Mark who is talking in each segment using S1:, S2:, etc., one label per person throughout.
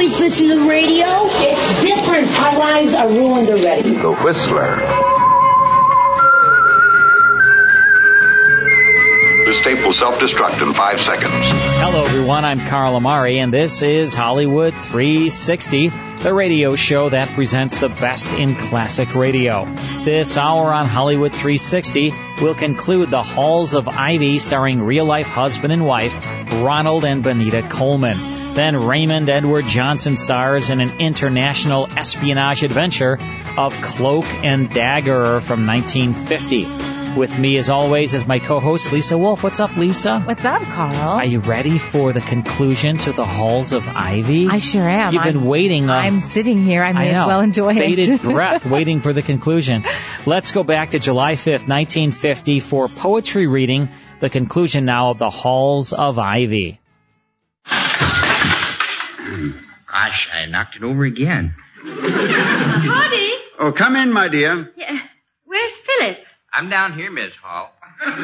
S1: always listen to the radio.
S2: It's different. Our lives are ruined already.
S3: The Whistler.
S4: This tape will self-destruct in five seconds.
S5: Hello, everyone. I'm Carl Amari, and this is Hollywood 360, the radio show that presents the best in classic radio. This hour on Hollywood 360 will conclude The Halls of Ivy, starring real-life husband and wife Ronald and Benita Colman. Then Raymond Edward Johnson stars in an international espionage adventure of Cloak and Dagger from 1950. With me, as always, is my co-host Lisa Wolf. What's up, Lisa?
S6: What's up, Carl?
S5: Are you ready for the conclusion to the Halls of Ivy?
S6: I sure am.
S5: You've been
S6: I'm,
S5: waiting. Uh,
S6: I'm sitting here. I may
S5: I know,
S6: as well enjoy
S5: bated
S6: it.
S5: breath, waiting for the conclusion. Let's go back to July 5th, 1950, for poetry reading. The conclusion now of the Halls of Ivy.
S7: Gosh, I knocked it over again.
S8: Toddy?
S9: Oh, come in, my dear.
S8: Yeah. Where's Philip?
S7: I'm down here, Miss Hall. I'm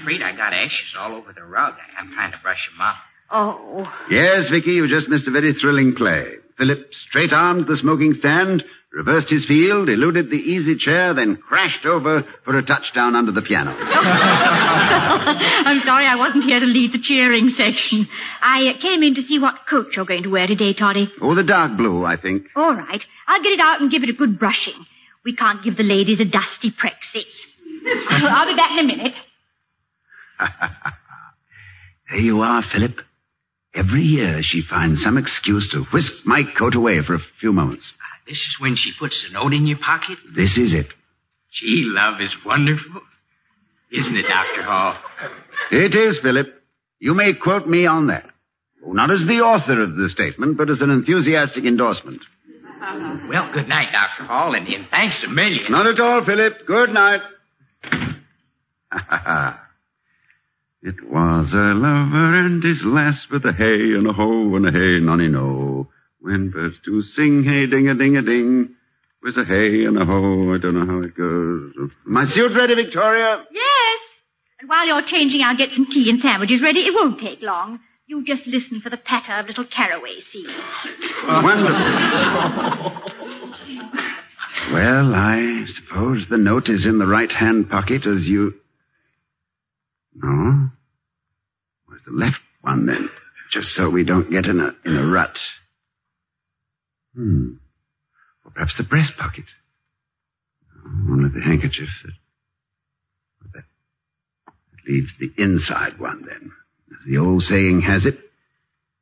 S7: afraid I got ashes all over the rug. I'm trying to brush them off.
S8: Oh.
S9: Yes, Vicky, you just missed a very thrilling play. Philip straight armed the smoking stand, reversed his field, eluded the easy chair, then crashed over for a touchdown under the piano.
S8: I'm sorry I wasn't here to lead the cheering section. I uh, came in to see what coat you're going to wear today, Toddy.
S9: Oh, the dark blue, I think.
S8: All right. I'll get it out and give it a good brushing. We can't give the ladies a dusty prexy. I'll be back in a minute.
S9: there you are, Philip. Every year she finds some excuse to whisk my coat away for a few moments.
S7: Ah, this is when she puts the note in your pocket?
S9: This is it.
S7: Gee, love is wonderful. Isn't it, Dr. Hall?
S9: It is, Philip. You may quote me on that. Not as the author of the statement, but as an enthusiastic endorsement. Uh-huh.
S7: Well, good night, Dr. Hall, and, and thanks a million.
S9: Not at all, Philip. Good night. it was a lover and his lass with a hey and a ho and a hey nonny no. When birds do sing, hey ding a ding a ding. With a hey and a ho, I don't know how it goes. My suit ready, Victoria?
S8: Yes. And while you're changing, I'll get some tea and sandwiches ready. It won't take long. You just listen for the patter of little caraway seeds.
S9: Wonderful. well, I suppose the note is in the right hand pocket as you. No? Where's the left one then? Just so we don't get in a in a rut. Hmm. Or perhaps the breast pocket. Only the handkerchief that, that, that leaves the inside one then. As the old saying has it,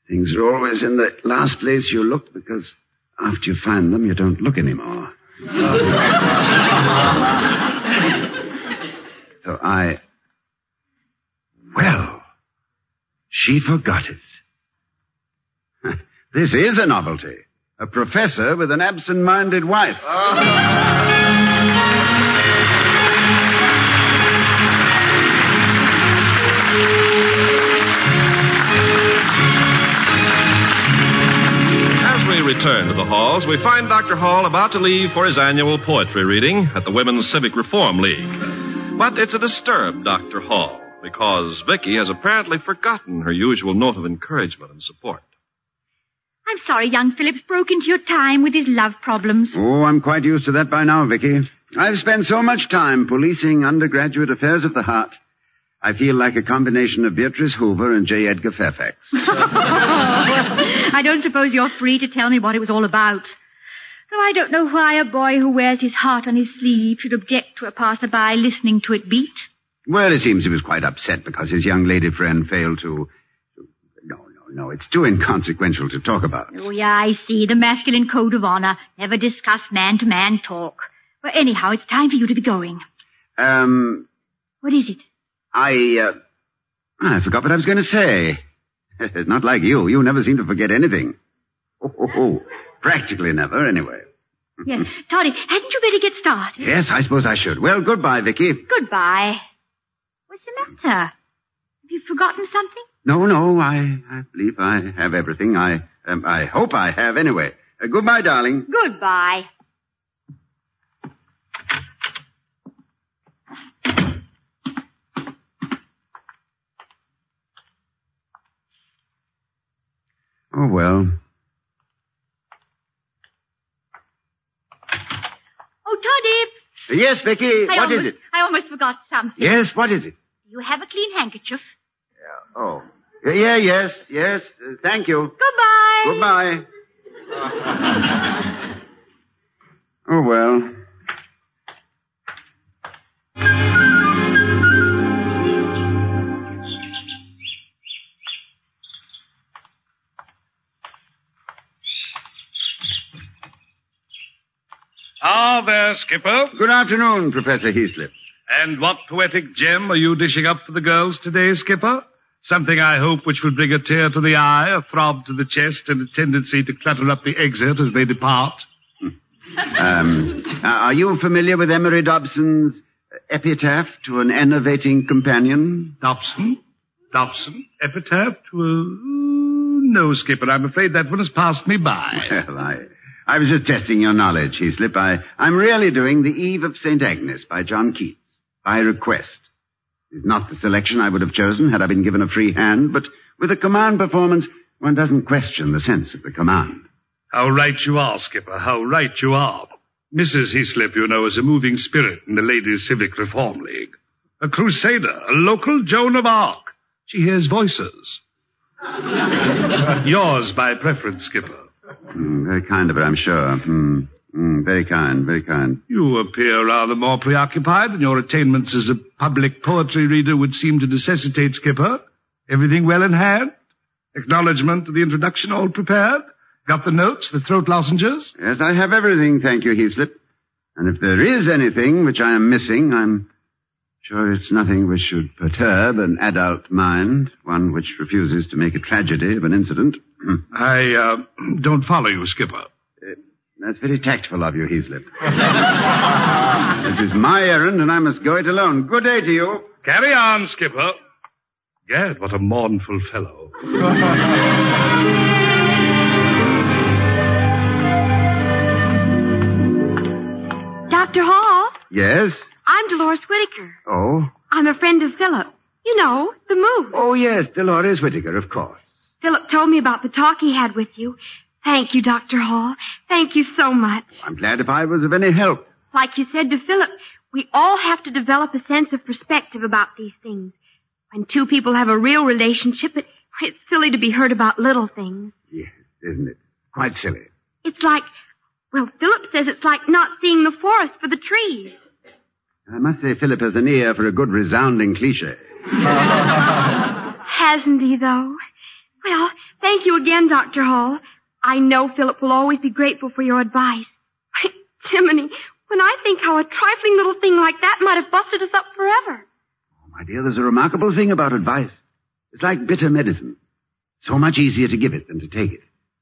S9: things are always in the last place you look because after you find them, you don't look anymore. so I. Well, she forgot it. this is a novelty. A professor with an absent minded wife.
S10: return to the halls, we find Dr. Hall about to leave for his annual poetry reading at the Women's Civic Reform League. But it's a disturbed Dr. Hall because Vicky has apparently forgotten her usual note of encouragement and support.
S8: I'm sorry young Phillips broke into your time with his love problems.
S9: Oh, I'm quite used to that by now, Vicky. I've spent so much time policing undergraduate affairs of the heart. I feel like a combination of Beatrice Hoover and J. Edgar Fairfax.
S8: I don't suppose you're free to tell me what it was all about. Though I don't know why a boy who wears his heart on his sleeve should object to a passerby listening to it beat.
S9: Well, it seems he was quite upset because his young lady friend failed to. No, no, no. It's too inconsequential to talk about.
S8: Oh, yeah, I see. The masculine code of honor. Never discuss man to man talk. Well, anyhow, it's time for you to be going.
S9: Um,
S8: What is it?
S9: I, uh, I forgot what I was going to say. Not like you. You never seem to forget anything. Oh, oh, oh. Practically never, anyway.
S8: Yes. Toddy, hadn't you better get started?
S9: Yes, I suppose I should. Well, goodbye, Vicky.
S8: Goodbye. What's the matter? Have you forgotten something?
S9: No, no, I, I believe I have everything. I, um, I hope I have anyway. Uh, goodbye, darling.
S8: Goodbye.
S9: Oh, well.
S8: Oh, Toddy.
S9: Yes, Vicky,
S8: I
S9: what is
S8: almost,
S9: it?
S8: I almost forgot something.
S9: Yes, what is it?
S8: Do you have a clean handkerchief?
S9: Yeah, Oh. Yeah, yeah, yes, yes. Uh, thank you.
S8: Goodbye.
S9: Goodbye. oh, well.
S10: Skipper.
S9: Good afternoon, Professor Heaslip.
S10: And what poetic gem are you dishing up for the girls today, Skipper? Something I hope which will bring a tear to the eye, a throb to the chest, and a tendency to clutter up the exit as they depart.
S9: Um, uh, are you familiar with Emery Dobson's epitaph to an enervating companion?
S10: Dobson? Dobson? Epitaph to a... No, Skipper, I'm afraid that one has passed me by.
S9: Well, I, I was just testing your knowledge, Heaslip. I, I'm really doing The Eve of St. Agnes by John Keats, by request. It's not the selection I would have chosen had I been given a free hand, but with a command performance, one doesn't question the sense of the command.
S10: How right you are, Skipper. How right you are. Mrs. Heaslip, you know, is a moving spirit in the Ladies' Civic Reform League. A crusader, a local Joan of Arc. She hears voices. Yours by preference, Skipper.
S9: Mm, very kind of her, I'm sure. Mm, mm, very kind, very kind.
S10: You appear rather more preoccupied than your attainments as a public poetry reader would seem to necessitate, Skipper. Everything well in hand? Acknowledgement of the introduction all prepared? Got the notes, the throat lozenges?
S9: Yes, I have everything, thank you, Heaslip. And if there is anything which I am missing, I'm sure it's nothing which should perturb an adult mind, one which refuses to make a tragedy of an incident.
S10: I uh, don't follow you, Skipper.
S9: Uh, that's very tactful of you, Heaslip. this is my errand, and I must go it alone. Good day to you.
S10: Carry on, Skipper. Gad, what a mournful fellow.
S8: Dr. Hall,
S9: Yes?
S8: I'm Dolores Whitaker.
S9: Oh?
S8: I'm a friend of Philip. You know, the Moose.
S9: Oh, yes, Dolores Whittaker, of course.
S8: Philip told me about the talk he had with you. Thank you, Dr. Hall. Thank you so much.
S9: I'm glad if I was of any help.
S8: Like you said to Philip, we all have to develop a sense of perspective about these things. When two people have a real relationship, it, it's silly to be hurt about little things.
S9: Yes, isn't it? Quite silly.
S8: It's like, well, Philip says it's like not seeing the forest for the trees.
S9: I must say Philip has an ear for a good resounding cliche.
S8: Hasn't he, though? Well, thank you again, Dr. Hall. I know Philip will always be grateful for your advice. Jiminy, when I think how a trifling little thing like that might have busted us up forever.
S9: Oh, my dear, there's a remarkable thing about advice. It's like bitter medicine. So much easier to give it than to take it.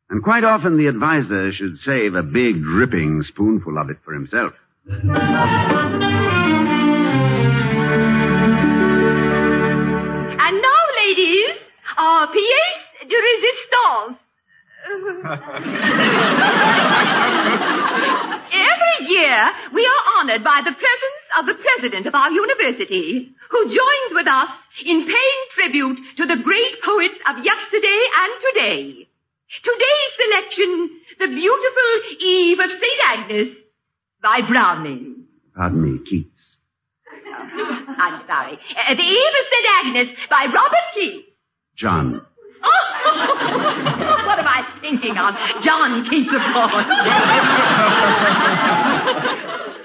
S9: And quite often the advisor should save a big, dripping spoonful of it for himself.
S6: And now, ladies, our pièce de résistance. Every year, we are honored by the presence of the president of our university, who joins with us in paying tribute to the great poets of yesterday and today. Today's selection, The Beautiful Eve of St. Agnes by Browning.
S9: Pardon me, Keats.
S6: I'm sorry. Uh, the Eve of St. Agnes by Robert Keats.
S9: John.
S6: what am I thinking of? John Keats, of course.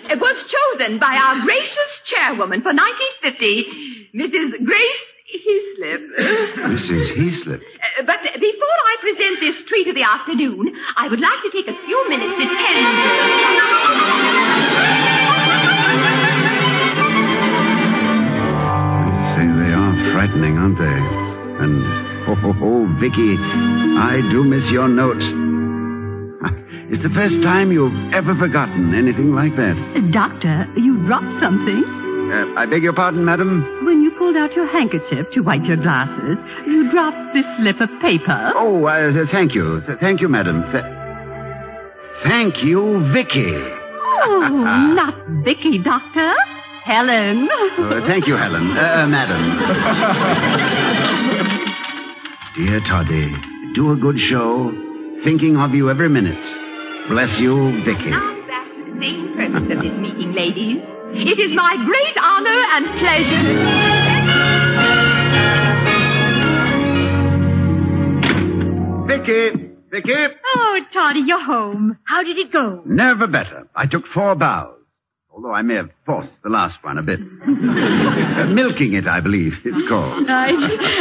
S6: it was chosen by our gracious chairwoman for 1950, Mrs. Grace Heaslip.
S9: Mrs. Heaslip.
S6: Uh, but before I present this treat of the afternoon, I would like to take a few minutes to
S9: Say they are frightening, aren't they? And, oh, oh, oh, Vicky, I do miss your note. It's the first time you've ever forgotten anything like that.
S11: Doctor, you dropped something.
S9: Uh, I beg your pardon, madam?
S11: When you pulled out your handkerchief to wipe your glasses, you dropped this slip of paper.
S9: Oh, uh, thank you. Thank you, madam. Th- thank you, Vicky.
S11: Oh, not Vicky, Doctor. Helen.
S9: Uh, thank you, Helen. Uh, madam. Dear Toddy, do a good show. Thinking of you every minute. Bless you, Vicky.
S6: Now back to the main purpose of this meeting, ladies. It is my great honor and pleasure.
S9: Vicky! Vicky!
S8: Oh, Toddy, you're home. How did it go?
S9: Never better. I took four bows. Although I may have forced the last one a bit. uh, milking it, I believe it's called.
S8: I,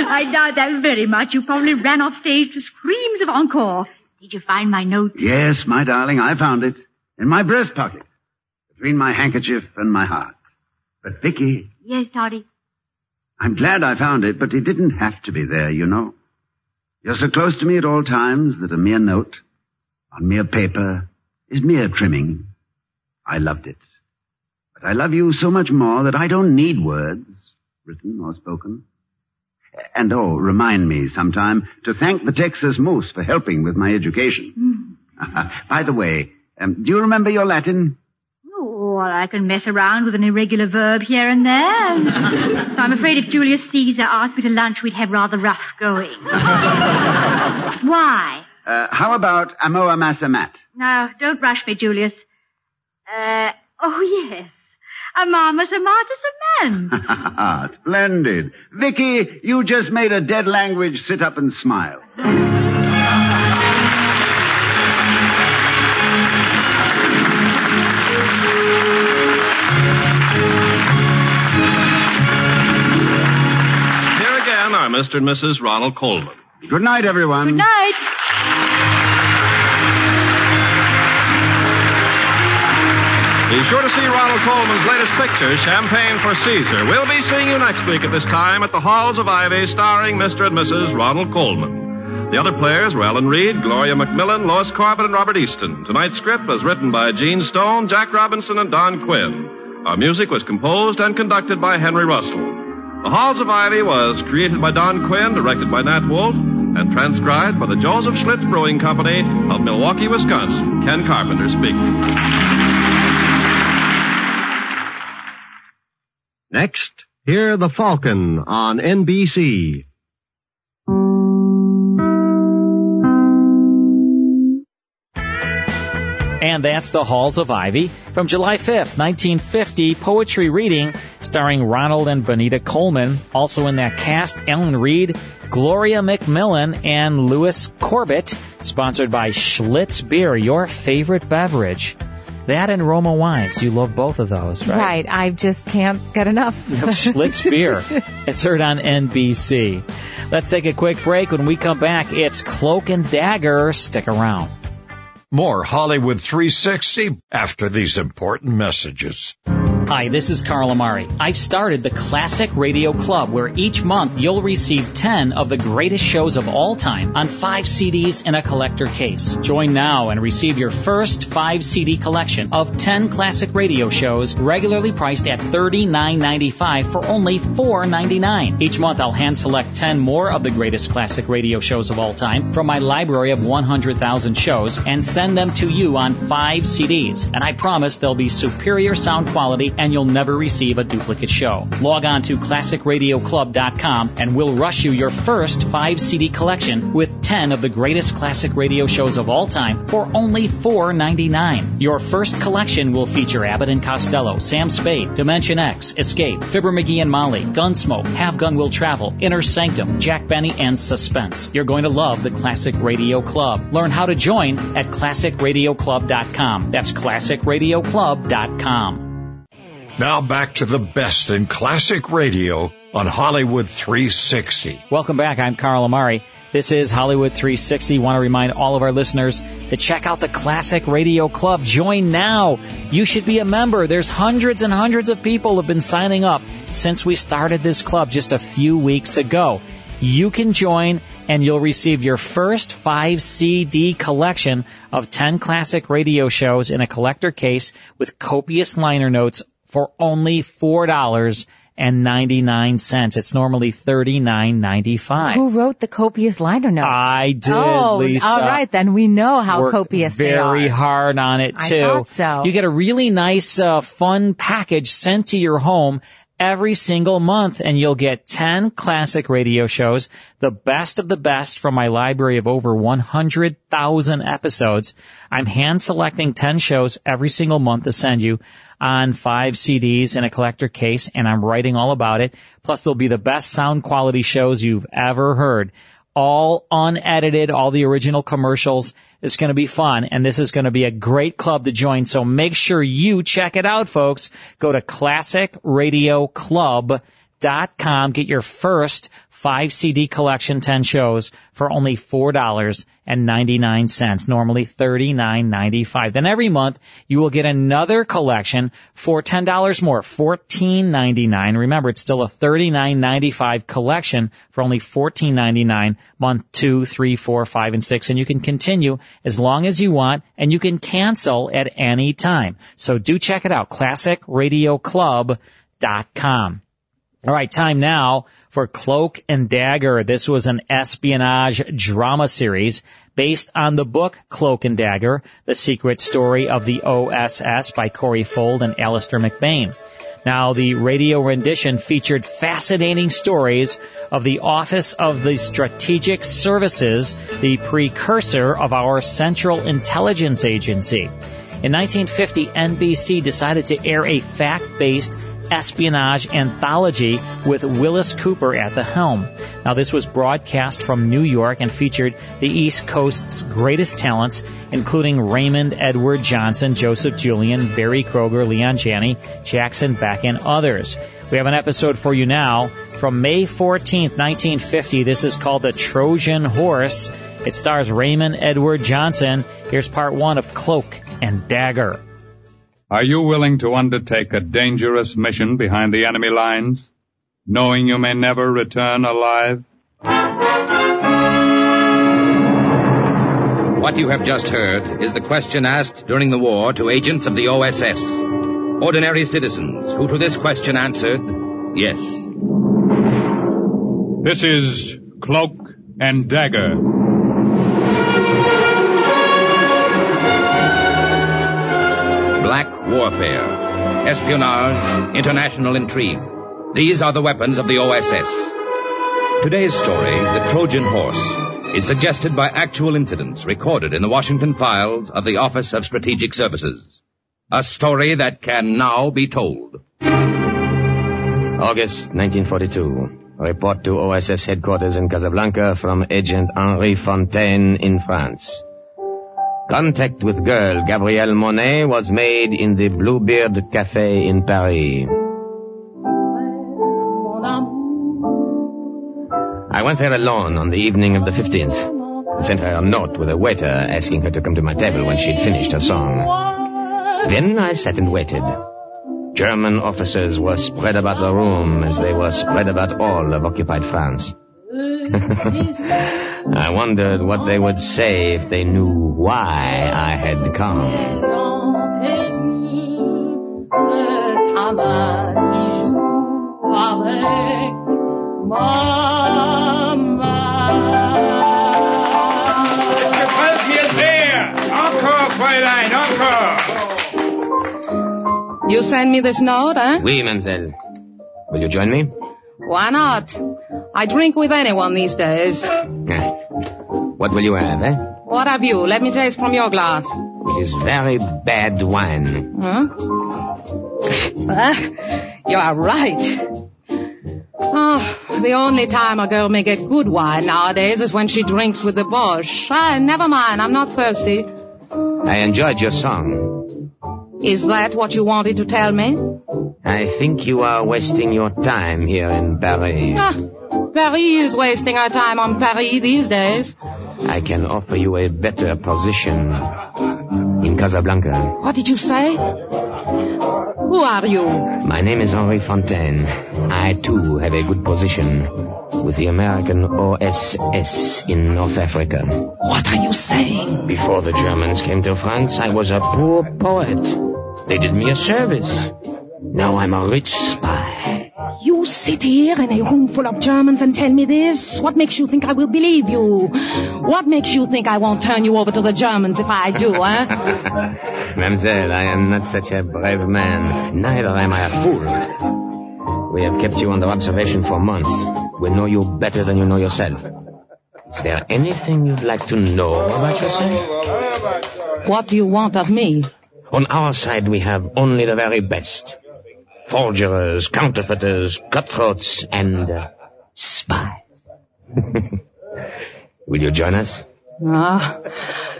S8: I doubt that very much. You probably ran off stage to screams of encore. Did you find my note?
S9: Yes, my darling, I found it. In my breast pocket. Between my handkerchief and my heart. But Vicky.
S8: Yes, Toddy.
S9: I'm glad I found it, but it didn't have to be there, you know. You're so close to me at all times that a mere note, on mere paper, is mere trimming. I loved it. But I love you so much more that I don't need words, written or spoken. And oh, remind me sometime to thank the Texas Moose for helping with my education. Mm. By the way, um, do you remember your Latin?
S8: Well, I can mess around with an irregular verb here and there. I'm afraid if Julius Caesar asked me to lunch, we'd have rather rough going. Why?
S9: Uh, how about amo amas amat?
S8: No, don't rush me, Julius. Uh, oh, yes. Amamus amatus amen.
S9: Splendid. Vicky, you just made a dead language sit up and smile.
S10: Mr. and Mrs. Ronald Colman.
S9: Good night, everyone.
S8: Good night.
S10: Be sure to see Ronald Colman's latest picture, Champagne for Caesar. We'll be seeing you next week at this time at the Halls of Ivy, starring Mr. and Mrs. Ronald Colman. The other players were Alan Reed, Gloria McMillan, Lois Corbett, and Robert Easton. Tonight's script was written by Gene Stone, Jack Robinson, and Don Quinn. Our music was composed and conducted by Henry Russell. The Halls of Ivy was created by Don Quinn, directed by Nat Wolf, and transcribed by the Joseph Schlitz Brewing Company of Milwaukee, Wisconsin. Ken Carpenter speaking.
S12: Next, hear The Falcon on NBC.
S5: And that's The Halls of Ivy from July 5th, 1950, poetry reading starring Ronald and Benita Colman. Also in that cast, Alan Reed, Gloria McMillan, and Lois Corbett, sponsored by Schlitz Beer, your favorite beverage. That and Roma wines. You love both of those, right?
S13: Right. I just can't get enough.
S5: Schlitz beer. It's heard on NBC. Let's take a quick break. When we come back, it's Cloak and Dagger. Stick around.
S14: More Hollywood 360 after these important messages.
S5: Hi, this is Carl Amari. I've started the Classic Radio Club where each month you'll receive 10 of the greatest shows of all time on 5 CDs in a collector case. Join now and receive your first 5 CD collection of 10 classic radio shows regularly priced at $39.95 for only $4.99. Each month I'll hand select 10 more of the greatest classic radio shows of all time from my library of 100,000 shows and send them to you on 5 CDs. And I promise they'll be superior sound quality and you'll never receive a duplicate show. Log on to classicradioclub.com and we'll rush you your first 5 CD collection with 10 of the greatest classic radio shows of all time for only $4.99. Your first collection will feature Abbott and Costello, Sam Spade, Dimension X, Escape, Fibber McGee and Molly, Gunsmoke, Have Gun Will Travel, Inner Sanctum, Jack Benny, and Suspense. You're going to love the Classic Radio Club. Learn how to join at classicradioclub.com. That's classicradioclub.com.
S14: Now back to the best in classic radio on Hollywood 360.
S5: Welcome back. I'm Carl Amari. This is Hollywood 360. Want to remind all of our listeners to check out the Classic Radio Club. Join now. You should be a member. There's hundreds and hundreds of people have been signing up since we started this club just a few weeks ago. you can join and you'll receive your first 5 CD collection of 10 classic radio shows in a collector case with copious liner notes for only $4 and 99 cents. It's normally 39.95.
S13: Who wrote the copious liner notes?
S5: I did,
S13: oh,
S5: Lisa.
S13: All right, then we know how copious they are.
S5: very hard on it too.
S13: I thought so.
S5: You get a really nice, uh, fun package sent to your home every single month and you'll get 10 classic radio shows, the best of the best from my library of over 100,000 episodes. I'm hand selecting 10 shows every single month to send you on five CDs in a collector case and I'm writing all about it. Plus there'll be the best sound quality shows you've ever heard all unedited, all the original commercials. It's going to be fun, and this is going to be a great club to join. So make sure you check it out, folks. Go to classicradioclub.com. Dot com, get your first five CD collection, 10 shows for only $4.99, normally $39.95. Then every month you will get another collection for $10 more, $14.99. Remember, it's still a $39.95 collection for only $14.99 month two, three, four, five, and six. And you can continue as long as you want and you can cancel at any time. So do check it out, classicradioclub.com. All right, time now for Cloak and Dagger. This was an espionage drama series based on the book Cloak and Dagger, The Secret Story of the OSS by Corey Ford and Alastair MacBain. Now, the radio rendition featured fascinating stories of the Office of the Strategic Services, the precursor of our Central Intelligence Agency. In 1950, NBC decided to air a fact-based espionage anthology with Willis Cooper at the helm. Now this was broadcast from New York and featured the East Coast's greatest talents, including Raymond Edward Johnson, Joseph Julian, Berry Kroeger, Leon Janney, Jackson Beck, and others. We have an episode for you now from May 14th, 1950. This is called The Trojan Horse. It stars Raymond Edward Johnson. Here's part one of Cloak and Dagger.
S15: Are you willing to undertake a dangerous mission behind the enemy lines, knowing you may never return alive?
S16: What you have just heard is the question asked during the war to agents of the OSS. Ordinary citizens who to this question answered, yes.
S15: This is Cloak and Dagger.
S16: Warfare, espionage, international intrigue. These are the weapons of the OSS. Today's story, The Trojan Horse, is suggested by actual incidents recorded in the Washington files of the Office of Strategic Services. A story that can now be told.
S17: August 1942. Report to OSS headquarters in Casablanca from Agent Henri Fontaine in France. Contact with girl Gabrielle Monet was made in the Bluebeard Cafe in Paris. I went there alone on the evening of the 15th and sent her a note with a waiter asking her to come to my table when she'd finished her song. Then I sat and waited. German officers were spread about the room as they were spread about all of occupied France. I wondered what they would say if they knew why I had come.
S18: Mr. Falky is here! Encore, Fräulein, encore!
S19: You send me this note, eh?
S17: Oui, mademoiselle. Will you join me?
S19: Why not? I drink with anyone these days.
S17: What will you have, eh?
S19: What have you? Let me taste from your glass.
S17: It is very bad wine.
S19: Huh? Ah, you are right. Oh, the only time a girl may get good wine nowadays is when she drinks with the Boche. Ah, never mind, I'm not thirsty.
S17: I enjoyed your song.
S19: Is that what you wanted to tell me?
S17: I think you are wasting your time here in Paris.
S19: Ah, Paris is wasting our time on Paris these days.
S17: I can offer you a better position in Casablanca.
S19: What did you say? Who are you?
S17: My name is Henri Fontaine. I too have a good position with the American OSS in North Africa.
S19: What are you saying?
S17: Before the Germans came to France, I was a poor poet. They did me a service. Now I'm a rich spy.
S19: You sit here in a room full of Germans and tell me this? What makes you think I will believe you? What makes you think I won't turn you over to the Germans if I do, eh?
S17: Mademoiselle, I am not such a brave man. Neither am I a fool. We have kept you under observation for months. We know you better than you know yourself. Is there anything you'd like to know about yourself?
S19: What do you want of me?
S17: On our side, we have only the very best. Forgers, counterfeiters, cutthroats, and uh, spies. Will you join us?
S19: Ah,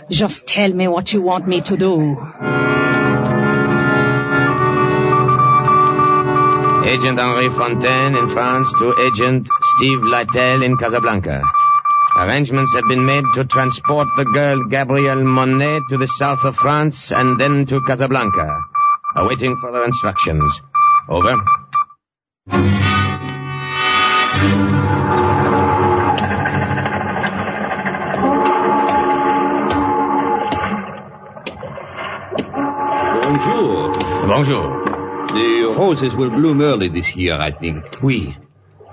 S19: just tell me what you want me to do.
S17: Agent Henri Fontaine in France to Agent Steve Lytel in Casablanca. Arrangements have been made to transport the girl Gabrielle Monet to the south of France and then to Casablanca. Awaiting further instructions. Over.
S20: Bonjour.
S17: Bonjour.
S20: The roses will bloom early this year, I think.
S17: Oui,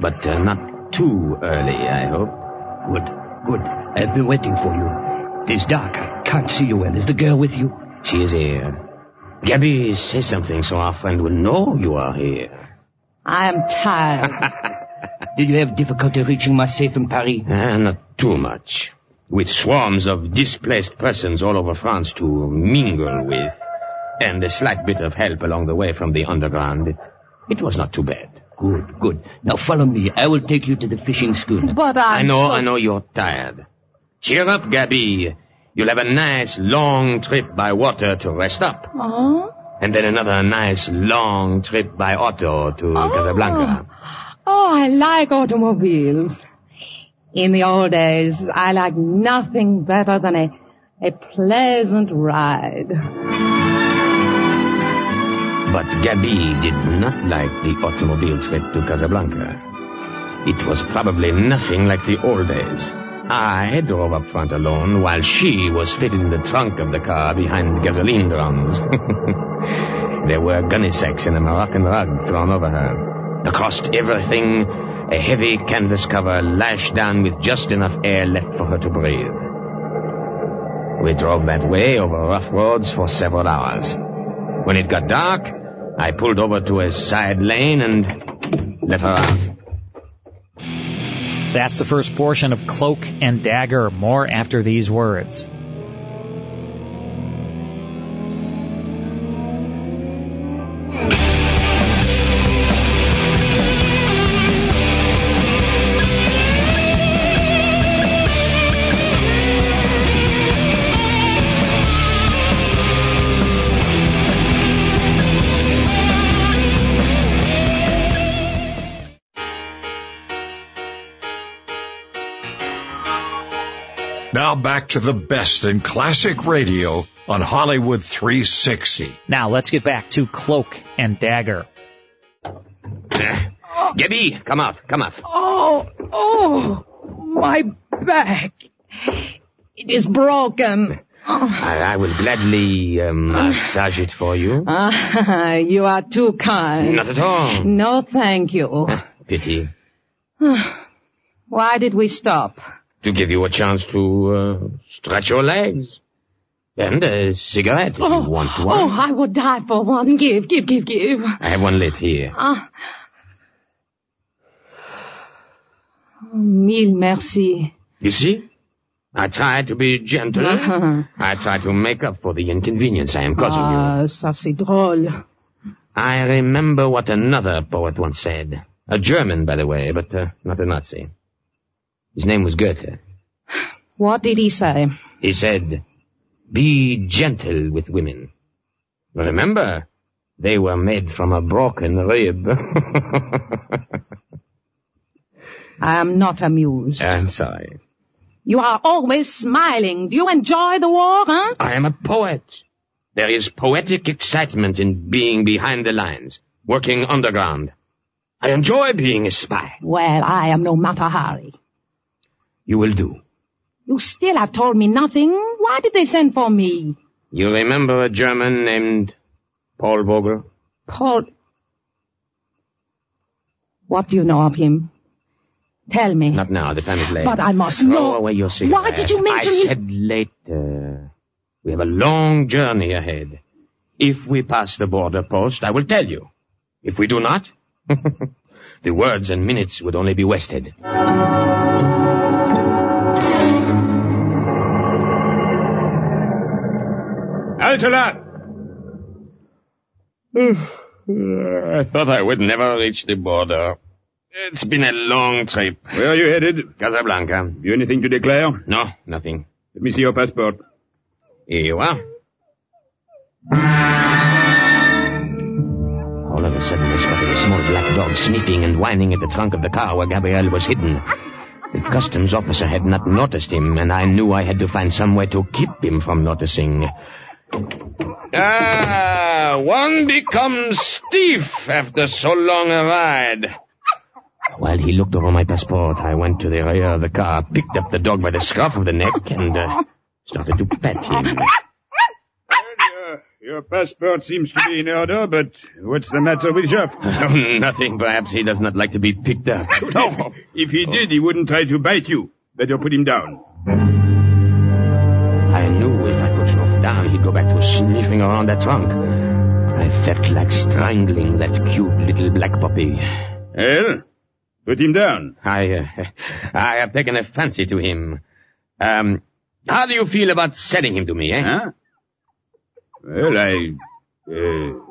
S17: but uh, not too early, I hope.
S20: Good, good. I've been waiting for you. It is dark. I can't see you well. Is the girl with you?
S17: She is here. Gabby, say something so our friend will know you are here.
S19: I am tired.
S20: Did you have difficulty reaching my safe in Paris?
S17: Uh, not too much. With swarms of displaced persons all over France to mingle with, and a slight bit of help along the way from the underground, it, it was not too bad.
S20: Good, good. Now follow me. I will take you to the fishing schooner.
S19: But I'm
S17: I know,
S19: so...
S17: I know you're tired. Cheer up, Gabby. You'll have a nice long trip by water to rest up.
S19: Oh?
S17: And then another nice long trip by auto to
S19: Oh.
S17: Casablanca.
S19: Oh, I like automobiles. In the old days, I liked nothing better than a, a pleasant ride.
S17: But Gabby did not like the automobile trip to Casablanca. It was probably nothing like the old days. I drove up front alone while she was fitted in the trunk of the car behind gasoline drums. there were gunny sacks and a Moroccan rug thrown over her. Across everything, a heavy canvas cover lashed down with just enough air left for her to breathe. We drove that way over rough roads for several hours. When it got dark, I pulled over to a side lane and let her out.
S5: That's the first portion of Cloak and Dagger. More after these words.
S14: Back to the best in classic radio on Hollywood 360.
S5: Now let's get back to Cloak and Dagger.
S17: Gabby, come out, come out.
S19: Oh, oh, my back. It is broken.
S17: I, I will gladly um, massage it for you.
S19: Ah, you are too kind.
S17: Not at all.
S19: No, thank you.
S17: Pity.
S19: Why did we stop?
S17: To give you a chance to uh, stretch your legs. And a cigarette if you want one.
S19: Oh, I would die for one. Give, give, give, give.
S17: I have one lit here.
S19: Ah. Mille merci.
S17: You see? I try to be gentle.
S19: Uh-huh.
S17: I try to make up for the inconvenience I am causing you.
S19: Ah, ça c'est drôle.
S17: I remember what another poet once said. A German, by the way, but uh, not a Nazi. His name was Goethe.
S19: What did he say?
S17: He said, be gentle with women. Remember, they were made from a broken rib.
S19: I am not amused.
S17: I'm sorry.
S19: You are always smiling. Do you enjoy the war, huh?
S17: I am a poet. There is poetic excitement in being behind the lines, working underground. I enjoy being a spy.
S19: Well, I am no Mata Hari.
S17: You will do.
S19: You still have told me nothing. Why did they send for me?
S17: You remember a German named Paul Vogel?
S19: Paul. What do you know of him? Tell me.
S17: Not now, the time is late.
S19: But I must
S17: Throw
S19: know.
S17: away your cigarette.
S19: Why did you mention
S17: I
S19: his...
S17: said later. We have a long journey ahead. If we pass the border post, I will tell you. If we do not, the words and minutes would only be wasted.
S18: Altolat!
S17: I thought I would never reach the border. It's been a long trip.
S18: Where are you headed?
S17: Casablanca.
S18: You anything to declare?
S17: No, nothing.
S18: Let me see your passport.
S17: Here you are. All of a sudden, I spotted a small black dog sniffing and whining at the trunk of the car where Gabrielle was hidden. The customs officer had not noticed him, and I knew I had to find some way to keep him from noticing. Ah, one becomes stiff after so long a ride. While he looked over my passport, I went to the rear of the car, picked up the dog by the scruff of the neck, and uh, started to pet him.
S18: Your passport seems to be in order, but what's the matter with Jeff?
S17: Nothing. Perhaps he does not like to be picked up.
S18: No, if he did, he wouldn't try to bite you. Better put him down.
S17: Schroff go back to sniffing around that trunk. I felt like strangling that cute little black puppy.
S18: Well, put him down.
S17: I, uh, I have taken a fancy to him. Um, how do you feel about selling him to me, eh?
S18: Huh? Well, I... Uh,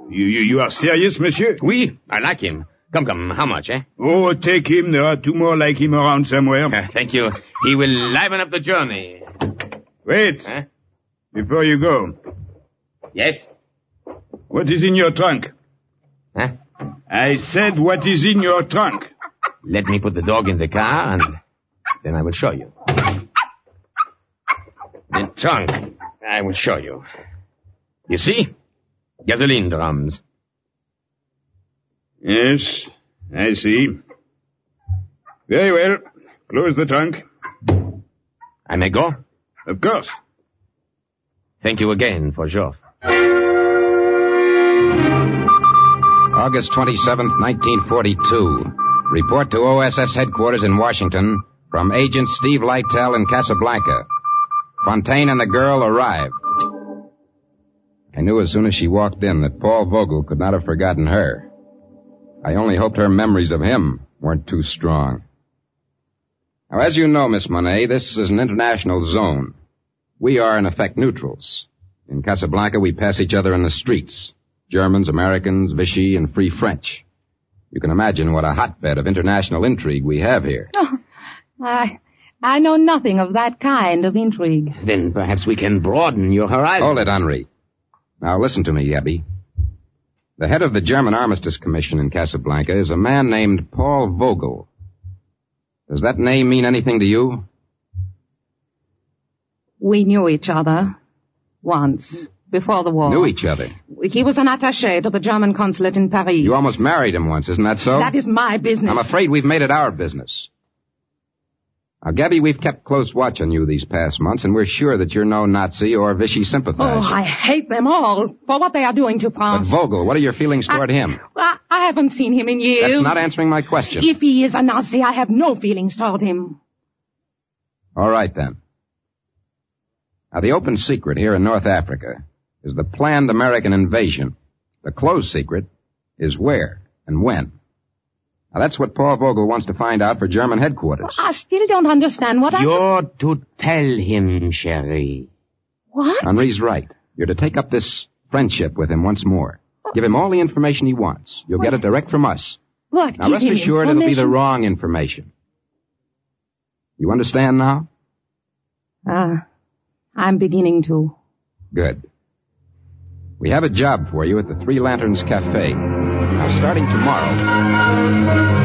S18: you, you, you are serious, monsieur?
S17: Oui, I like him. Come, come, how much, eh?
S18: Oh, take him. There are two more like him around somewhere.
S17: Uh, thank you. He will liven up the journey.
S18: Wait.
S17: Huh?
S18: Before you go,
S17: Yes?
S18: what is in your trunk?
S17: Huh?
S18: I said what is in your trunk.
S17: Let me put the dog in the car, and then I will show you. The trunk, I will show you. You see? Gasoline drums.
S18: Yes, I see. Very well. Close the trunk.
S17: I may go?
S18: Of course.
S17: Thank you again for Joff.
S21: August 27th, 1942. Report to OSS headquarters in Washington from Agent Steve Lytell in Casablanca. Fontaine and the girl arrived. I knew as soon as she walked in that Paul Vogel could not have forgotten her. I only hoped her memories of him weren't too strong. Now, as you know, Miss Monet, this is an international zone. We are, in effect, neutrals. In Casablanca, we pass each other in the streets. Germans, Americans, Vichy, and Free French. You can imagine what a hotbed of international intrigue we have here.
S19: Oh, I, I know nothing of that kind of intrigue.
S17: Then perhaps we can broaden your horizon.
S21: Hold it, Henri. Now listen to me, Abby. The head of the German Armistice Commission in Casablanca is a man named Paul Vogel. Does that name mean anything to you?
S19: We knew each other. Once. Before the war.
S21: Knew each other.
S19: He was an attaché to the German consulate in Paris.
S21: You almost married him once, isn't that so?
S19: That is my business.
S21: I'm afraid we've made it our business. Now, Gabby, we've kept close watch on you these past months, and we're sure that you're no Nazi or Vichy sympathizer.
S19: Oh, I hate them all for what they are doing to France. But.
S21: Vogel, what are your feelings toward him?
S19: I, I haven't seen him in years.
S21: That's not answering my question.
S19: If he is a Nazi, I have no feelings toward him.
S21: All right, then. Now, the open secret here in North Africa is the planned American invasion. The closed secret is where and when. Now, that's what Paul Vogel wants to find out for German headquarters.
S19: I still don't understand what I...
S17: You're to tell him, Cherie.
S19: What?
S21: Henri's right. You're to take up this friendship with him once more. Give him all the information he wants. You'll get it direct from us.
S19: What?
S21: Now,
S19: give
S21: rest assured it'll be the wrong information. You understand now?
S19: Uh, I'm beginning to.
S21: Good. We have a job for you at the Three Lanterns Cafe. Now, starting tomorrow.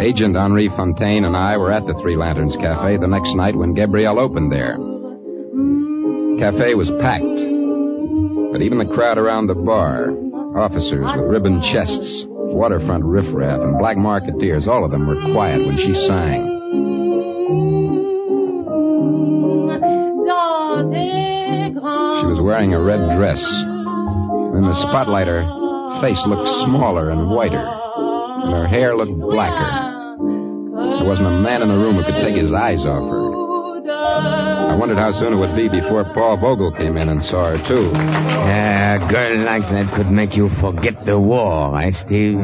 S21: Agent Henri Fontaine and I were at the Three Lanterns Cafe the next night when Gabrielle opened there. Cafe was packed, but even the crowd around the bar, officers with ribbon chests, waterfront riffraff, and black marketeers, all of them were quiet when she sang. She was wearing a red dress. In the spotlight, her face looked smaller and whiter, and her hair looked blacker. There wasn't a man in the room who could take his eyes off her. I wondered how soon it would be before Paul Vogel came in and saw her, too.
S17: Yeah, A girl like that could make you forget the war, eh, Steve?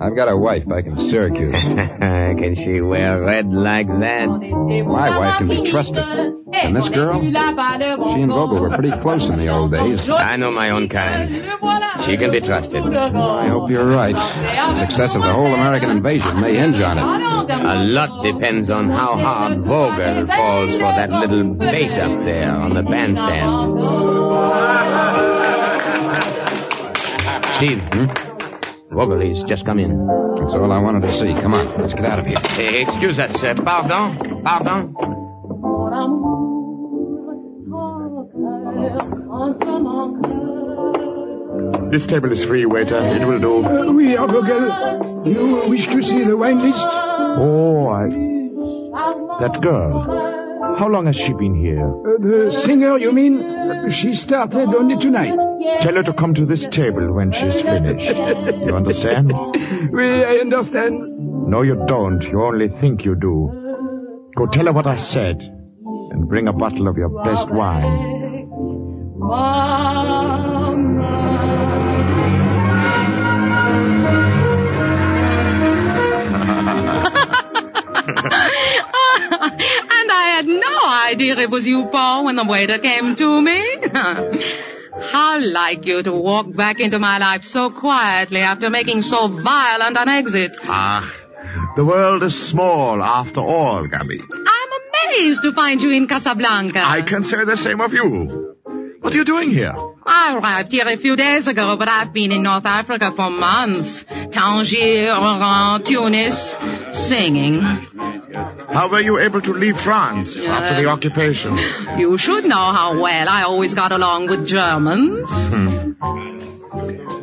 S21: I've got a wife back in Syracuse.
S17: can she wear red like that?
S21: My wife can be trusted. And this girl? She and Vogel were pretty close in the old days.
S17: I know my own kind. She can be trusted.
S21: I hope you're right. The success of the whole American invasion may hinge on it.
S17: A lot depends on how hard Vogel falls for that little bait up there on the bandstand. Steve, hmm? Vogel, he's just come in.
S21: That's all I wanted to see. Come on, let's get out of here.
S17: Hey, excuse us. Uh, pardon? Pardon?
S18: This table is free, waiter. It will do.
S22: Uh, oui, Vogel. You wish to see the wine list?
S18: Oh, I... That girl. How long has she been here?
S22: Uh, the singer, you mean? She started only tonight.
S18: Tell her to come to this table when she's finished. You understand?
S22: we, I understand.
S18: No, you don't. You only think you do. Go tell her what I said. And bring a bottle of your best wine.
S19: and I had no idea it was you, Paul, when the waiter came to me. How like you to walk back into my life so quietly after making so violent an exit.
S18: Ah, the world is small after all, Gabby.
S19: I'm amazed to find you in Casablanca.
S18: I can say the same of you. What are you doing here?
S19: I arrived here a few days ago, but I've been in North Africa for months. Tangier, Oran, Tunis, singing.
S18: How were you able to leave France uh, after the occupation?
S19: You should know how well I always got along with Germans.
S18: Hmm.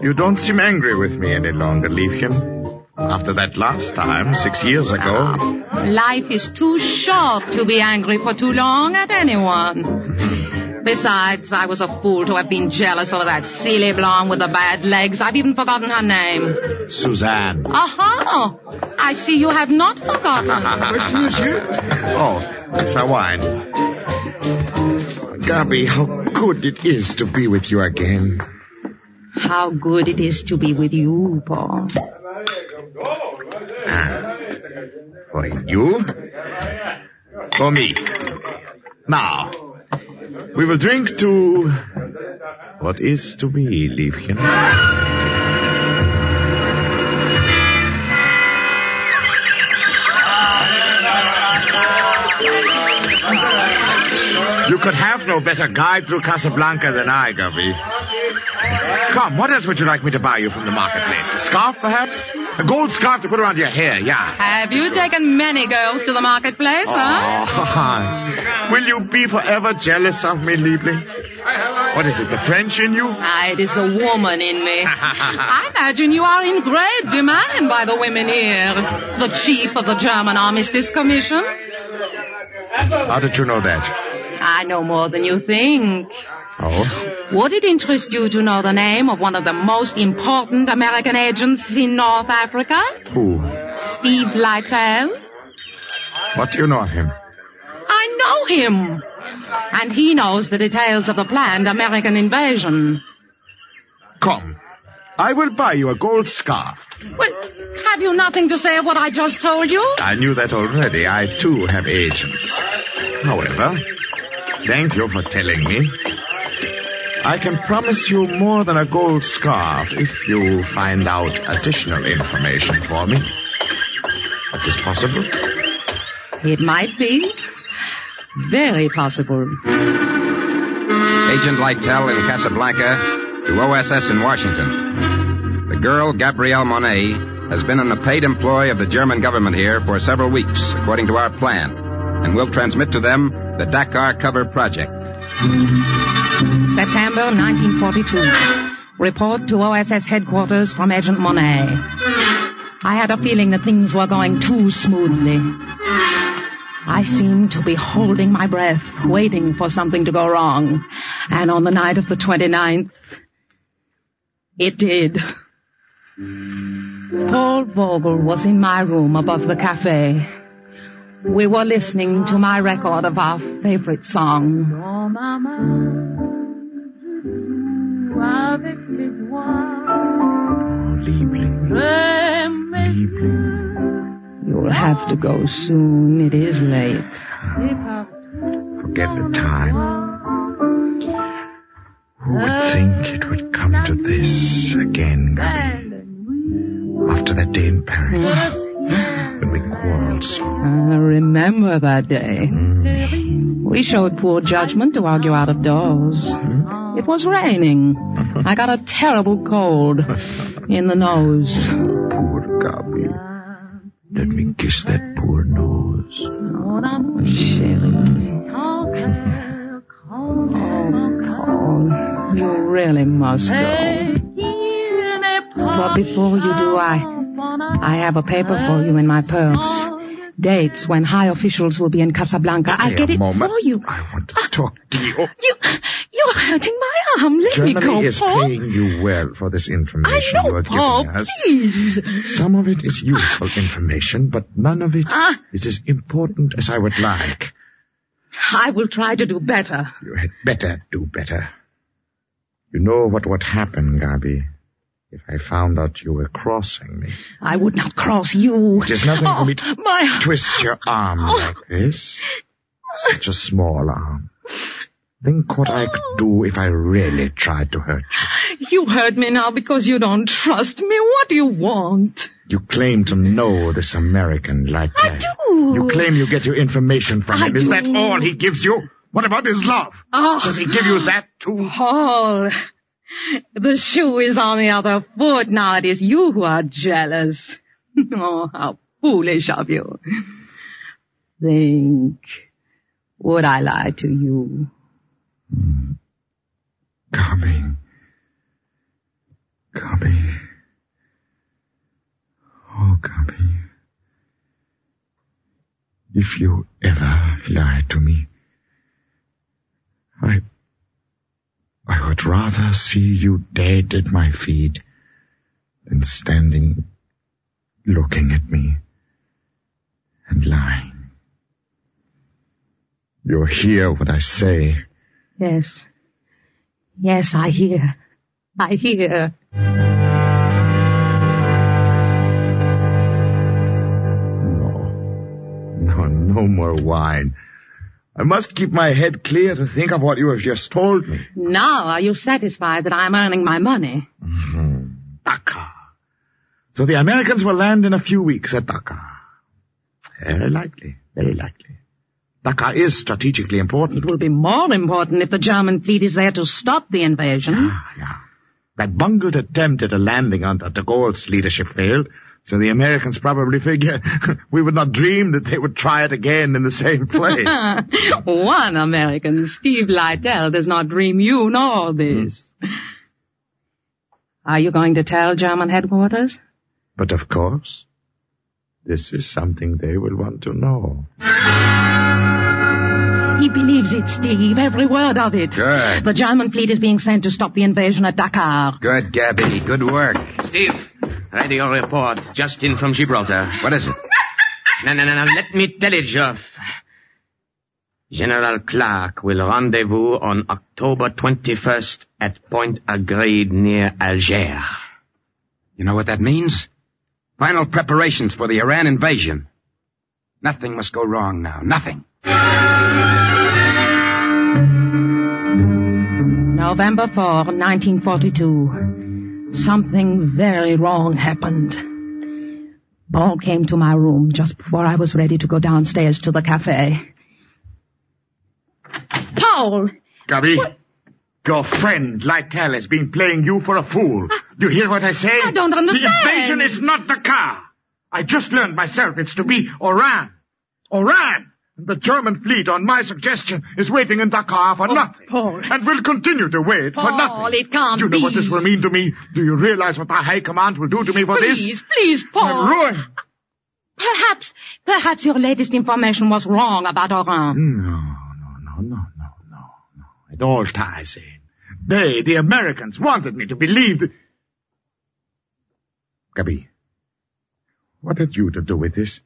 S18: You don't seem angry with me any longer, Liebchen. After that last time, six years ago.
S19: Uh, life is too short to be angry for too long at anyone. Besides, I was a fool to have been jealous over that silly blonde with the bad legs. I've even forgotten her name.
S18: Suzanne.
S19: Aha! I see you have not forgotten.
S22: Merci, monsieur.
S18: Oh, it's a wine. Gabby, how good it is to be with you again.
S19: How good it is to be with you, Paul.
S18: Ah, for you? For me. Now, we will drink to what is to be, Liebchen. You could have no better guide through Casablanca than I, Gubby. Come, what else would you like me to buy you from the marketplace? A scarf, perhaps? A gold scarf to put around your hair, yeah.
S19: Have you taken many girls to the marketplace, huh?
S18: Oh, will you be forever jealous of me, Liebling? What is it, the French in you?
S19: Ah, it is the woman in me. I imagine you are in great demand by the women here. The chief of the German Armistice Commission.
S18: How did you know that?
S19: I know more than you think.
S18: Oh?
S19: Would it interest you to know the name of one of the most important American agents in North Africa?
S18: Who?
S19: Steve Lytle.
S18: What do you know of him?
S19: I know him. And he knows the details of the planned American invasion.
S18: Come. I will buy you a gold scarf.
S19: Well, have you nothing to say of what I just told you?
S18: I knew that already. I too have agents. However, thank you for telling me. I can promise you more than a gold scarf if you find out additional information for me. Is this possible?
S19: It might be. Very possible.
S21: Agent Lytle in Casablanca to OSS in Washington. The girl, Gabrielle Monet, has been in the paid employ of the German government here for several weeks, according to our plan, and will transmit to them the Dakar cover project.
S19: September 1942. Report to OSS headquarters from Agent Monet. I had a feeling that things were going too smoothly. I seemed to be holding my breath, waiting for something to go wrong. And on the night of the 29th, it did. Paul Vogel was in my room above the cafe. We were listening to my record of our favorite song. You'll have to go soon. It is late.
S18: Forget the time. Who would think it would come to this again, Gabi? After that day in Paris, when we quarreled so.
S19: I remember that day. Mm. We showed poor judgment to argue out of doors. Mm-hmm. It was raining. Mm-hmm. I got a terrible cold in the nose.
S18: Poor Gabi. Let me kiss that poor nose. Mm.
S19: Shelley. Oh, Paul, you really must go. But before you do, I, I have a paper for you in my purse. Dates when high officials will be in Casablanca. I'll get
S18: a
S19: it
S18: moment.
S19: for you.
S18: I want to talk to you.
S19: You, you're hurting my arm. Let me go,
S18: Germany is
S19: Paul.
S18: paying you well for this information
S19: I know,
S18: you are
S19: Paul,
S18: giving us.
S19: please.
S18: Some of it is useful information, but none of it
S19: Ah.
S18: is as important as I would like.
S19: I will try to do better.
S18: You had better do better. You know what would happen, Gabi, if I found out you were crossing me.
S19: I would not cross you.
S18: It is nothing
S19: oh,
S18: for me to oh,
S19: my...
S18: twist your arm
S19: Oh.
S18: like this. Such a small arm. Think what I could do if I really tried to hurt you.
S19: You hurt me now because you don't trust me. What do you want?
S18: You claim to know this American like that.
S19: I do.
S18: You claim you get your information from
S19: I
S18: him. Is that all he gives you? What about his love?
S19: Oh.
S18: Does he give you that too?
S19: Paul, the shoe is on the other foot now. It is you who are jealous. Oh, how foolish of you. Think, would I lie to you?
S18: Gabi. Gabi. Oh, Gabi. If you ever lie to me, I, I would rather see you dead at my feet than standing looking at me and lying. You'll hear what I say.
S19: Yes. Yes, I hear. I hear.
S18: No. No, no more wine. I must keep my head clear to think of what you have just told me.
S19: Now are you satisfied that I'm earning my money?
S18: Dakar. So the Americans will land in a few weeks at Dakar. Very likely, very likely. Dakar is strategically important.
S19: It will be more important if the German fleet is there to stop the invasion.
S18: Ah, yeah. That bungled attempt at a landing under de Gaulle's leadership failed, so the Americans probably figure we would not dream that they would try it again in the same place.
S19: One American, Steve Lytle, does not dream you nor this. Hmm. Are you going to tell German headquarters?
S18: but of course, this is something they will want to know.
S19: He believes it, Steve, every word of it.
S21: Good.
S19: The German fleet is being sent to stop the invasion at Dakar.
S21: Good, Gabby. Good work.
S17: Steve, radio report just in from Gibraltar.
S21: What is it?
S17: No, no, no, no. Let me tell it, Geoff. General Clark will rendezvous on October 21st at Point Agreed near Algiers.
S21: You know what that means? Final preparations for the Oran invasion. Nothing must go wrong now. Nothing.
S19: November 4, 1942. Something very wrong happened. Paul came to my room just before I was ready to go downstairs to the cafe. Paul!
S18: Gabi, Your friend, Lytle, has been playing you for a fool. Do you hear what I say?
S19: I don't understand.
S18: The invasion is not Dakar. I just learned myself it's to be Oran. Oran! The German fleet, on my suggestion, is waiting in Dakar for oh, nothing.
S19: Paul.
S18: And will continue to wait for nothing.
S19: Paul, it can't
S18: Do you know what this will mean to me? Do you realize what the High Command will do to me for this?
S19: Please, please, Paul.
S18: Ruin.
S19: Perhaps, perhaps your latest information was wrong about Oran.
S18: No, no, no, no, no, no, no. It all ties in. They, the Americans, wanted me to believe that... Gabby, what had you to do with this?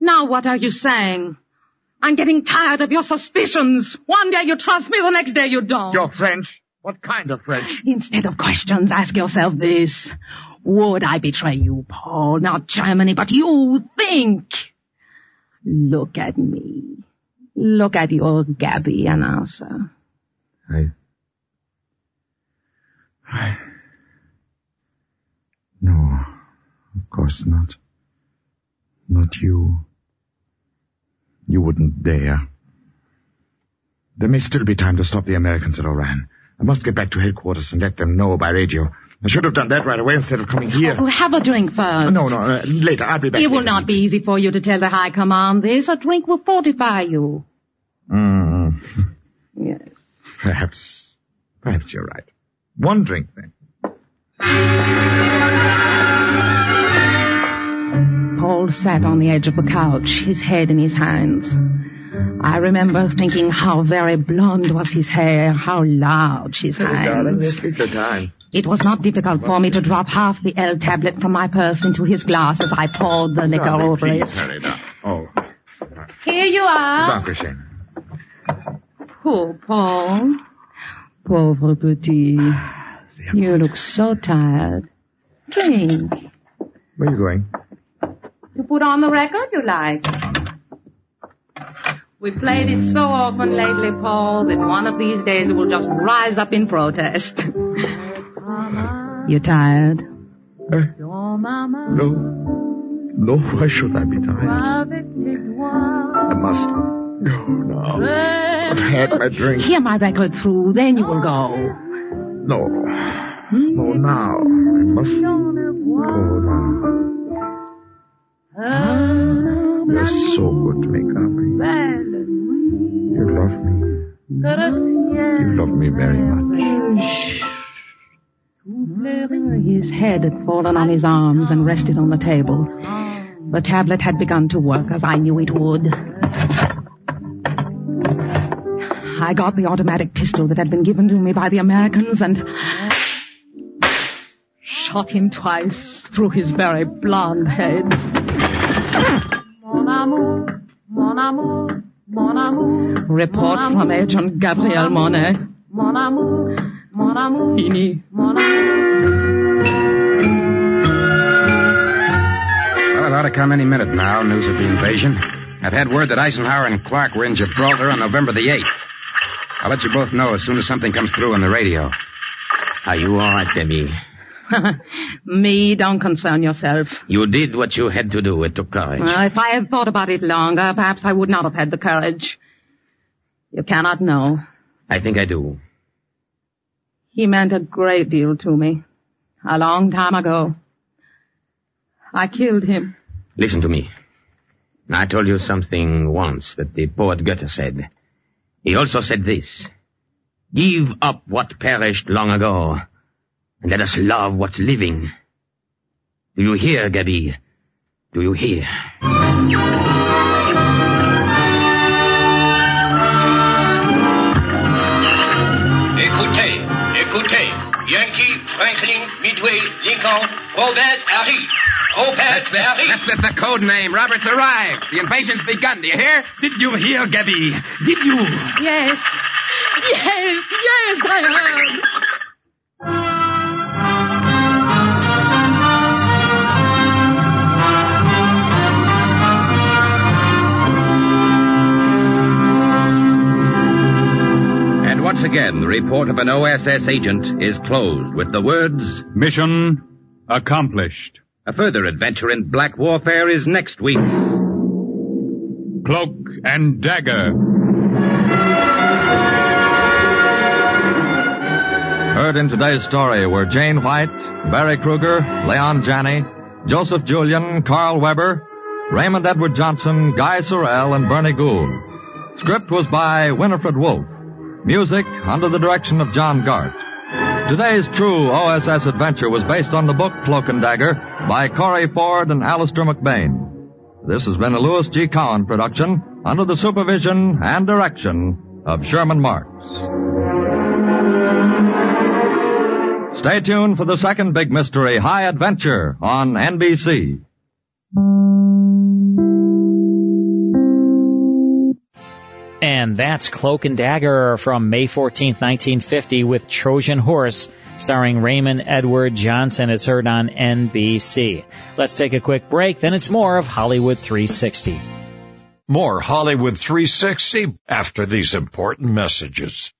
S19: Now what are you saying? I'm getting tired of your suspicions. One day you trust me, the next day you don't.
S18: You're French? What kind of French?
S19: Instead of questions, ask yourself this. Would I betray you, Paul? Not Germany, but you think. Look at me. Look at your Gabby and answer.
S18: I... I... No, of course not. Not you. You wouldn't dare. There may still be time to stop the Americans at Oran. I must get back to headquarters and let them know by radio. I should have done that right away instead of coming here.
S19: Oh, have a drink first.
S18: No, no, uh, later. I'll be back.
S19: It will not be easy for you to tell the High Command this. A drink will fortify you.
S18: Mm.
S19: Yes.
S18: Perhaps, perhaps you're right. One drink then.
S19: Paul sat on the edge of the couch, his head in his hands. I remember thinking how very blonde was his hair, how large his hands.
S18: take your time.
S19: It was not difficult for me to drop half the L tablet from my purse into his glass as I poured the liquor
S18: Darling,
S19: over
S18: please
S19: it.
S18: hurry now. Oh,
S19: Here you are.
S18: Dankeschön.
S19: Poor Paul. Pauvre petit. Ah, you look so tired. Drink.
S18: Where are you going?
S19: To put on the record you like. We played it so often lately, Paul, that one of these days it will just rise up in protest. You're tired? Eh?
S18: No. No, why should I be tired? I must go now. I've had my drink.
S19: Hear my record through, then you will go.
S18: No. No, now. I must go now. You're ah, so good to me, Gabby. You love me. You love me very much.
S19: His head had fallen on his arms and rested on the table. The tablet had begun to work as I knew it would. I got the automatic pistol that had been given to me by the Americans and shot him twice through his very blonde head.
S23: Mon amour, mon amour, mon amour.
S19: Report from Agent Gabrielle Monet.
S23: Mon amour, mon amour.
S19: Fini.
S23: Mon amour.
S21: Well, it ought to come any minute now, news of the invasion. I've had word that Eisenhower and Clark were in Gibraltar on November the 8th. I'll let you both know as soon as something comes through on the radio.
S17: Are you all right, Debbie?
S19: Me, don't concern yourself.
S17: You did what you had to do. It took courage.
S19: Well, if I had thought about it longer, perhaps I would not have had the courage. You cannot know.
S17: I think I do.
S19: He meant a great deal to me. A long time ago. I killed him.
S17: Listen to me. I told you something once that the poet Goethe said. He also said this. Give up what perished long ago, let us love what's living. Do you hear, Gabby? Do you hear?
S24: Écoutez, écoutez. Yankee, Franklin, Midway, Lincoln, Robert Harry. Robert
S21: That's it.
S24: Harry.
S21: That's it. The code name. Robert's arrived. The invasion's begun. Do you hear?
S20: Did you hear, Gabby? Did you?
S19: Yes. Yes, yes, I heard.
S16: Once again, the report of an OSS agent is closed with the words,
S15: Mission accomplished.
S16: A further adventure in black warfare is next week's
S15: Cloak and Dagger.
S25: Heard in today's story were Jane White, Berry Kroeger, Leon Janney, Joseph Julian, Karl Weber, Raymond Edward Johnson, Guy Sorel, and Bernie Gould. Script was by Winifred Wolfe. Music under the direction of John Gart. Today's true OSS adventure was based on the book Cloak and Dagger by Corey Ford and Alastair MacBain. This has been a Louis G. Cowan production under the supervision and direction of Sherman Marks. Stay tuned for the second big mystery, High Adventure, on NBC.
S5: And that's Cloak and Dagger from May 14th, 1950 with Trojan Horse, starring Raymond Edward Johnson as heard on NBC. Let's take a quick break, then it's more of Hollywood 360.
S14: More Hollywood 360 after these important messages.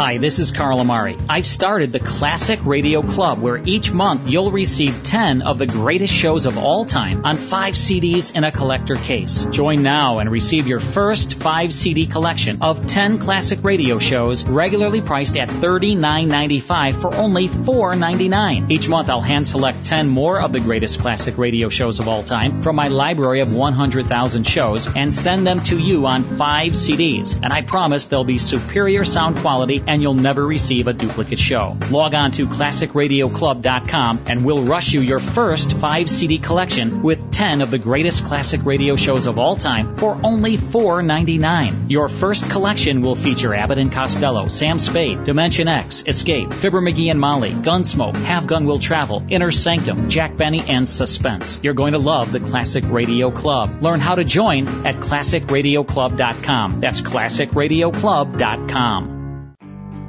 S5: Hi, this is Carl Amari. I've started the Classic Radio Club where each month you'll receive 10 of the greatest shows of all time on 5 CDs in a collector case. Join now and receive your first 5 CD collection of 10 classic radio shows regularly priced at $39.95 for only $4.99. Each month I'll hand select 10 more of the greatest classic radio shows of all time from my library of 100,000 shows and send them to you on 5 CDs. And I promise they'll be superior sound quality and you'll never receive a duplicate show. Log on to classicradioclub.com and we'll rush you your first 5 CD collection with 10 of the greatest classic radio shows of all time for only $4.99. Your first collection will feature Abbott and Costello, Sam Spade, Dimension X, Escape, Fibber McGee and Molly, Gunsmoke, Have Gun Will Travel, Inner Sanctum, Jack Benny, and Suspense. You're going to love the Classic Radio Club. Learn how to join at classicradioclub.com. That's classicradioclub.com.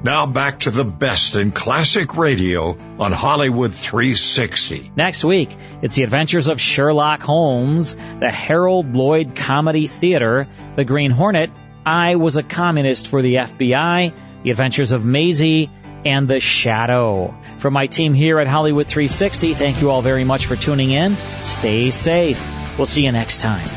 S14: Now back to the best in classic radio on Hollywood 360.
S5: Next week, it's the adventures of Sherlock Holmes, the Harold Lloyd Comedy Theater, the Green Hornet, I Was a Communist for the FBI, the adventures of Maisie, and The Shadow. From my team here at Hollywood 360, thank you all very much for tuning in. Stay safe. We'll see you next time.